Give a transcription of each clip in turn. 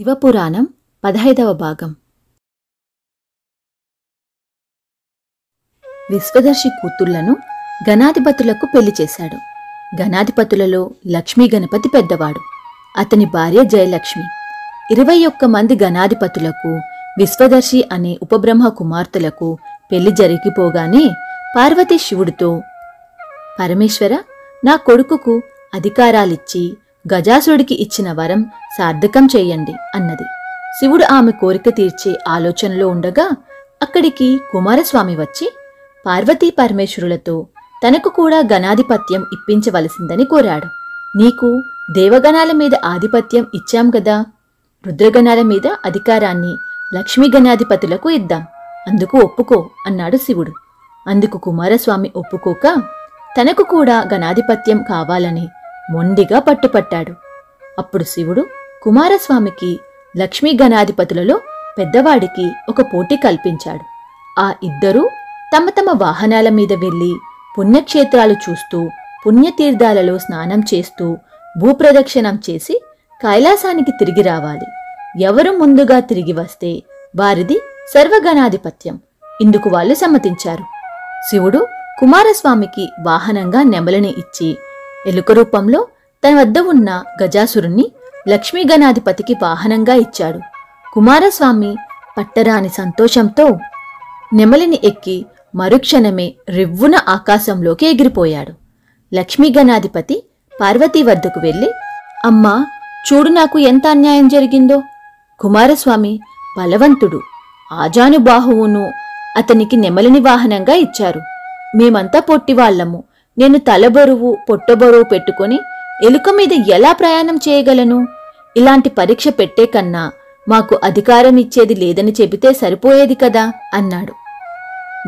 శివపురాణం పదహైదవ భాగం. విశ్వదర్శి కూతుళ్ళను గణాధిపతులకు పెళ్ళి చేశాడు. గణాధిపతులలో లక్ష్మీ గణపతి పెద్దవాడు. అతని భార్య జయలక్ష్మి. ఇరవై ఒక్క మంది గణాధిపతులకు విశ్వదర్శి అనే ఉపబ్రహ్మ కుమార్తెలకు పెళ్ళి జరిగిపోగానే పార్వతీ శివుడితో పరమేశ్వర నా కొడుకుకు అధికారాలిచ్చి గజాసుడికి ఇచ్చిన వరం సార్థకం చేయండి అన్నది. శివుడు ఆమె కోరిక తీర్చే ఆలోచనలో ఉండగా అక్కడికి కుమారస్వామి వచ్చి పార్వతీ పరమేశ్వరులతో తనకు కూడా గణాధిపత్యం ఇప్పించవలసిందని కోరాడు. నీకు దేవగణాల మీద ఆధిపత్యం ఇచ్చాం గదా? రుద్రగణాల మీద అధికారాన్ని లక్ష్మీ గణాధిపతులకు ఇద్దాం. అందుకు ఒప్పుకో అన్నాడు శివుడు. అందుకు కుమారస్వామి ఒప్పుకోక తనకు కూడా గణాధిపత్యం కావాలని మొండిగా పట్టుపట్టాడు. అప్పుడు శివుడు కుమారస్వామికి లక్ష్మీ గణాధిపతులలో పెద్దవాడికి ఒక పోటీ కల్పించాడు. ఆ ఇద్దరూ తమ తమ వాహనాల మీద వెళ్ళి పుణ్యక్షేత్రాలు చూస్తూ పుణ్యతీర్థాలలో స్నానం చేస్తూ భూప్రదక్షిణం చేసి కైలాసానికి తిరిగి రావాలి. ఎవరు ముందుగా తిరిగి వస్తే వారిది సర్వగణాధిపత్యం. ఇందుకు వాళ్ళు సమ్మతించారు. శివుడు కుమారస్వామికి వాహనంగా నెమలిని ఇచ్చి ఎలుక రూపంలో తన వద్ద ఉన్న గజాసురుణ్ణి లక్ష్మీ గణాధిపతికి వాహనంగా ఇచ్చాడు. కుమారస్వామి పట్టరాని సంతోషంతో నెమలిని ఎక్కి మరుక్షణమే రివ్వున ఆకాశంలోకి ఎగిరిపోయాడు. లక్ష్మీ గణాధిపతి పార్వతీ వద్దకు వెళ్ళి అమ్మా చూడు నాకు ఎంత అన్యాయం జరిగిందో. కుమారస్వామి బలవంతుడు ఆజానుబాహువును అతనికి నెమలిని వాహనంగా ఇచ్చారు. మేమంతా పొట్టివాళ్ళము నేను తలబరువు పొట్టబరువు పెట్టుకొని ఎలుక మీద ఎలా ప్రయాణం చేయగలను? ఇలాంటి పరీక్ష పెట్టే కన్నా మాకు అధికారం ఇచ్చేది లేదని చెబితే సరిపోయేది కదా? అన్నాడు.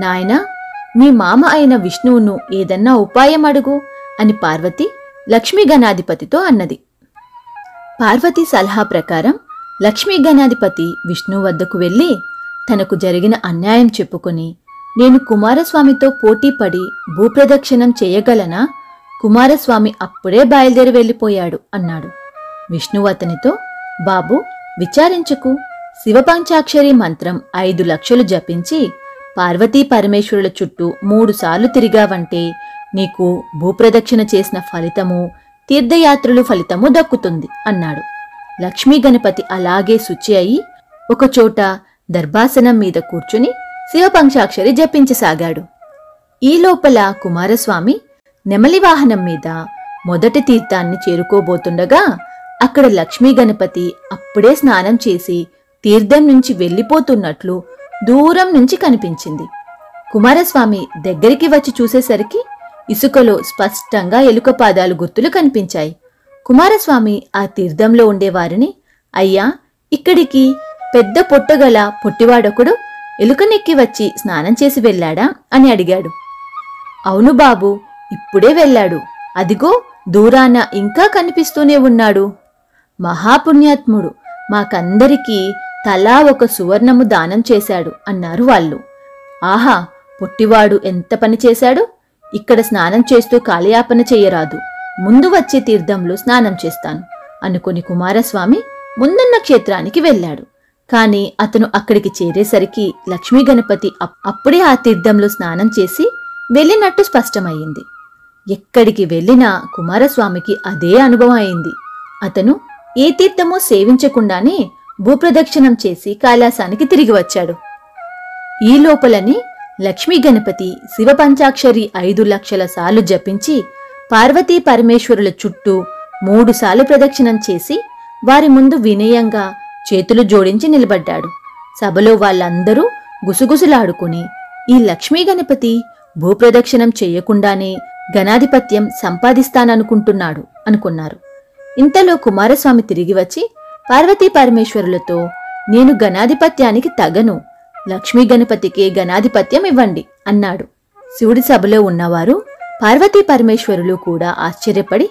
నాయనా మీ మామ అయిన విష్ణువును ఏదన్నా ఉపాయం అడుగు అని పార్వతి లక్ష్మీ గణాధిపతితో అన్నది. పార్వతి సలహా ప్రకారం లక్ష్మీ గణాధిపతి విష్ణు వద్దకు వెళ్ళి తనకు జరిగిన అన్యాయం చెప్పుకొని నేను కుమారస్వామితో పోటీపడి భూప్రదక్షిణం చేయగలనా? కుమారస్వామి అప్పుడే బయలుదేరి వెళ్ళిపోయాడు అన్నాడు. విష్ణువు అతనితో బాబు విచారించకు. శివపంచాక్షరి మంత్రం ఐదు లక్షలు జపించి పార్వతీ పరమేశ్వరుల చుట్టూ మూడుసార్లు తిరిగావంటే నీకు భూప్రదక్షిణ చేసిన ఫలితము తీర్థయాత్రలు ఫలితము దక్కుతుంది అన్నాడు. లక్ష్మీ గణపతి అలాగే శుచి అయి ఒకచోట దర్భాసనం మీద కూర్చుని శివపంక్షాక్షరి జపించసాగాడు. ఈ లోపల కుమారస్వామి నెమలి వాహనం మీద మొదటి తీర్థాన్ని చేరుకోబోతుండగా అక్కడ లక్ష్మీ గణపతి అప్పుడే స్నానం చేసి తీర్థం నుంచి వెళ్ళిపోతున్నట్లు దూరం నుంచి కనిపించింది. కుమారస్వామి దగ్గరికి వచ్చి చూసేసరికి ఇసుకలో స్పష్టంగా ఎలుక పాదాలు గుర్తులు కనిపించాయి. కుమారస్వామి ఆ తీర్థంలో ఉండేవారిని అయ్యా ఇక్కడికి పెద్ద పొట్టగల పొట్టివాడొకడు ఎలుకనెక్కి వచ్చి స్నానం చేసి వెళ్ళాడా అని అడిగాడు. అవును బాబు ఇప్పుడే వెళ్ళాడు. అదిగో దూరాన ఇంకా కనిపిస్తూనే ఉన్నాడు. మహాపుణ్యాత్ముడు మాకందరికీ తలా ఒక సువర్ణము దానం చేశాడు అన్నారు వాళ్ళు. ఆహా పొట్టివాడు ఎంత పని చేశాడు? ఇక్కడ స్నానం చేస్తూ కాలయాపన చెయ్యరాదు ముందు వచ్చే తీర్థంలో స్నానం చేస్తాను అనుకుని కుమారస్వామి ముందున్న క్షేత్రానికి వెళ్ళాడు. కాని అతను అక్కడికి చేరేసరికి లక్ష్మీ గణపతి అప్- అప్పుడే ఆ తీర్థంలో స్నానం చేసి వెళ్ళినట్టు స్పష్టమయ్యింది. ఎక్కడికి వెళ్ళినా కుమారస్వామికి అదే అనుభవం అయింది. అతను ఏ తీర్థమో సేవించకుండానే భూప్రదక్షిణం చేసి కైలాసానికి తిరిగి వచ్చాడు. ఈ లోపలని లక్ష్మీ గణపతి శివ పంచాక్షరి ఐదు లక్షల సార్లు జపించి పార్వతీ పరమేశ్వరుల చుట్టూ మూడు సార్లు ప్రదక్షిణం చేసి వారి ముందు వినయంగా చేతులు జోడించి నిలబడ్డాడు. సభలో వాళ్ళందరూ గుసగుసలాడుకుని ఈ లక్ష్మీ గణపతి భూప్రదక్షిణం చెయ్యకుండానే గణాధిపత్యం సంపాదిస్తాననుకుంటున్నాడు అనుకున్నారు. ఇంతలో కుమారస్వామి తిరిగి వచ్చి పార్వతీ పరమేశ్వరులతో నేను గణాధిపత్యానికి తగను. లక్ష్మీ గణపతికి గణాధిపత్యం ఇవ్వండి అన్నాడు. శివుడి సభలో ఉన్నవారు పార్వతీ పరమేశ్వరులు కూడా ఆశ్చర్యపడి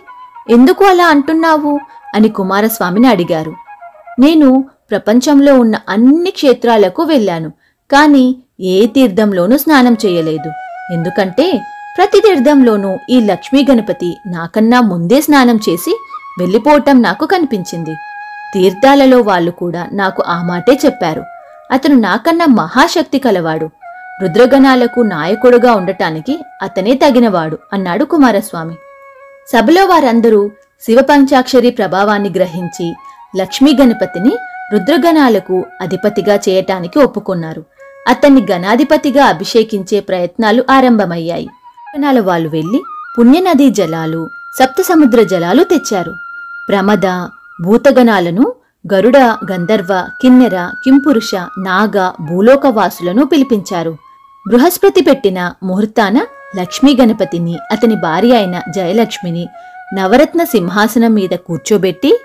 ఎందుకు అలా అంటున్నావు? అని కుమారస్వామిని అడిగారు. నేను ప్రపంచంలో ఉన్న అన్ని క్షేత్రాలకు వెళ్ళాను కానీ ఏ తీర్థంలోనూ స్నానం చేయలేదు. ఎందుకంటే ప్రతి తీర్థంలోనూ ఈ లక్ష్మీ గణపతి నాకన్నా ముందే స్నానం చేసి వెళ్ళిపోవటం నాకు కనిపించింది. తీర్థాలలో వాళ్ళు కూడా నాకు ఆ మాటే చెప్పారు. అతను నాకన్నా మహాశక్తి కలవాడు. రుద్రగణాలకు నాయకుడుగా ఉండటానికి అతనే తగినవాడు అన్నాడు కుమారస్వామి. సభలో వారందరూ శివపంచాక్షరి ప్రభావాన్ని గ్రహించి లక్ష్మీ గణపతిని రుద్రగణాలకు అధిపతిగా చేయటానికి ఒప్పుకున్నారు. అతన్ని గణాధిపతిగా అభిషేకించే ప్రయత్నాలు ఆరంభమయ్యాయి. గణాల వాళ్ళు వెళ్ళి పుణ్యనదీ జలాలు సప్త సముద్ర జలాలు తెచ్చారు. ప్రమద భూతగణాలను గరుడ గంధర్వ కిన్నెర కింపురుష నాగ భూలోకవాసులను పిలిపించారు. బృహస్పతి పెట్టిన ముహూర్తాన లక్ష్మీ గణపతిని అతని భార్య అయిన జయలక్ష్మిని నవరత్న సింహాసనం మీద కూర్చోబెట్టి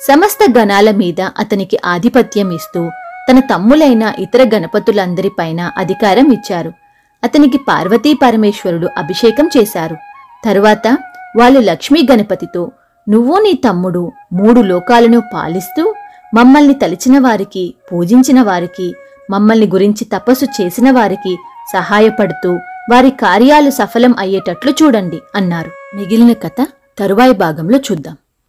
సమస్త గణాల మీద అతనికి ఆధిపత్యం ఇస్తూ తన తమ్ములైన ఇతర గణపతులందరిపైన అధికారం ఇచ్చారు. అతనికి పార్వతీ పరమేశ్వరుడు అభిషేకం చేశారు. తరువాత వాళ్ళు లక్ష్మీ గణపతితో నువ్వు నీ తమ్ముడు మూడు లోకాలను పాలిస్తూ మమ్మల్ని తలిచిన వారికి పూజించిన వారికి మమ్మల్ని గురించి తపస్సు చేసిన వారికి సహాయపడుతూ వారి కార్యాలు సఫలం అయ్యేటట్లు చూడండి అన్నారు. మిగిలిన కథ తరువాయి భాగంలో చూద్దాం.